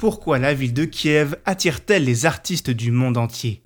Pourquoi la ville de Kiev attire-t-elle les artistes du monde entier?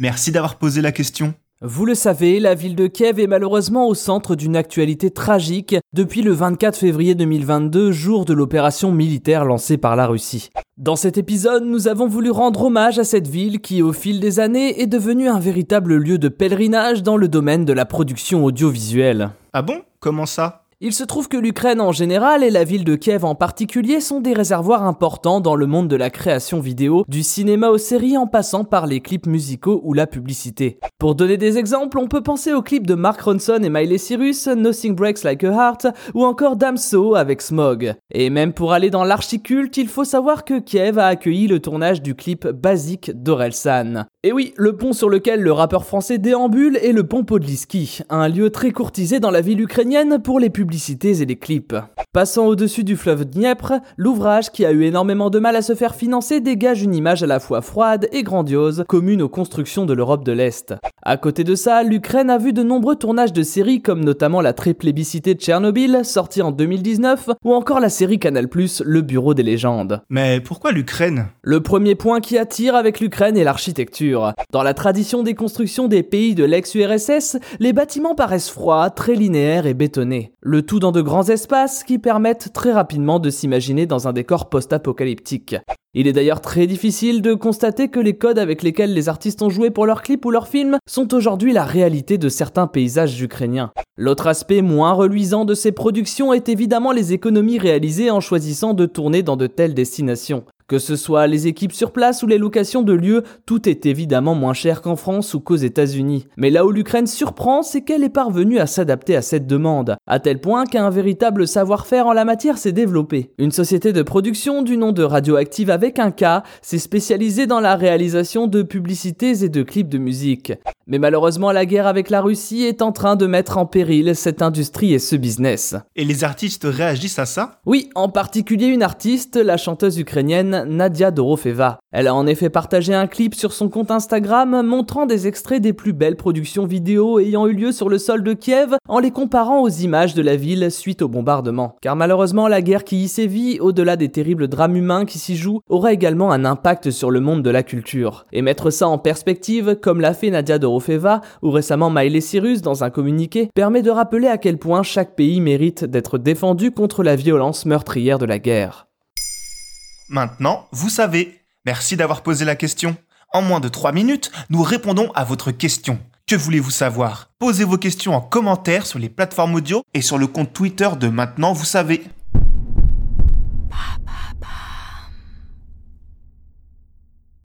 Merci d'avoir posé la question. Vous le savez, la ville de Kiev est malheureusement au centre d'une actualité tragique depuis le 24 février 2022, jour de l'opération militaire lancée par la Russie. Dans cet épisode, nous avons voulu rendre hommage à cette ville qui, au fil des années, est devenue un véritable lieu de pèlerinage dans le domaine de la production audiovisuelle. Ah bon? Comment ça? Il se trouve que l'Ukraine en général et la ville de Kiev en particulier sont des réservoirs importants dans le monde de la création vidéo, du cinéma aux séries en passant par les clips musicaux ou la publicité. Pour donner des exemples, on peut penser aux clips de Mark Ronson et Miley Cyrus, Nothing Breaks Like a Heart ou encore Damso avec Smog. Et même pour aller dans l'archiculte, il faut savoir que Kiev a accueilli le tournage du clip basique d'Orelsan. Et oui, le pont sur lequel le rappeur français déambule est le pont Podliski, un lieu très courtisé dans la ville ukrainienne pour les publicités et les clips. Passant au-dessus du fleuve Dniepr, l'ouvrage, qui a eu énormément de mal à se faire financer, dégage une image à la fois froide et grandiose, commune aux constructions de l'Europe de l'Est. À côté de ça, l'Ukraine a vu de nombreux tournages de séries comme notamment la très plébiscitée Tchernobyl, sortie en 2019, ou encore la série Canal+, Le Bureau des légendes. Mais pourquoi l'Ukraine? Le premier point qui attire avec l'Ukraine est l'architecture. Dans la tradition des constructions des pays de l'ex-URSS, les bâtiments paraissent froids, très linéaires et bétonnés. Le tout dans de grands espaces qui permettent très rapidement de s'imaginer dans un décor post-apocalyptique. Il est d'ailleurs très difficile de constater que les codes avec lesquels les artistes ont joué pour leurs clips ou leurs films sont aujourd'hui la réalité de certains paysages ukrainiens. L'autre aspect moins reluisant de ces productions est évidemment les économies réalisées en choisissant de tourner dans de telles destinations. Que ce soit les équipes sur place ou les locations de lieux, tout est évidemment moins cher qu'en France ou qu'aux États-Unis. Mais là où l'Ukraine surprend, c'est qu'elle est parvenue à s'adapter à cette demande, à tel point qu'un véritable savoir-faire en la matière s'est développé. Une société de production du nom de Radioactive avec un K s'est spécialisée dans la réalisation de publicités et de clips de musique. Mais malheureusement, la guerre avec la Russie est en train de mettre en péril cette industrie et ce business. Et les artistes réagissent à ça? Oui, en particulier une artiste, la chanteuse ukrainienne Nadia Dorofeva. Elle a en effet partagé un clip sur son compte Instagram montrant des extraits des plus belles productions vidéo ayant eu lieu sur le sol de Kiev en les comparant aux images de la ville suite au bombardement. Car malheureusement, la guerre qui y sévit, au-delà des terribles drames humains qui s'y jouent, aura également un impact sur le monde de la culture. Et mettre ça en perspective, comme l'a fait Nadia Dorofeva, ou récemment Miley Cyrus dans un communiqué, permet de rappeler à quel point chaque pays mérite d'être défendu contre la violence meurtrière de la guerre. Maintenant, vous savez. Merci d'avoir posé la question. En moins de 3 minutes, nous répondons à votre question. Que voulez-vous savoir? Posez vos questions en commentaire sur les plateformes audio et sur le compte Twitter de Maintenant, vous savez.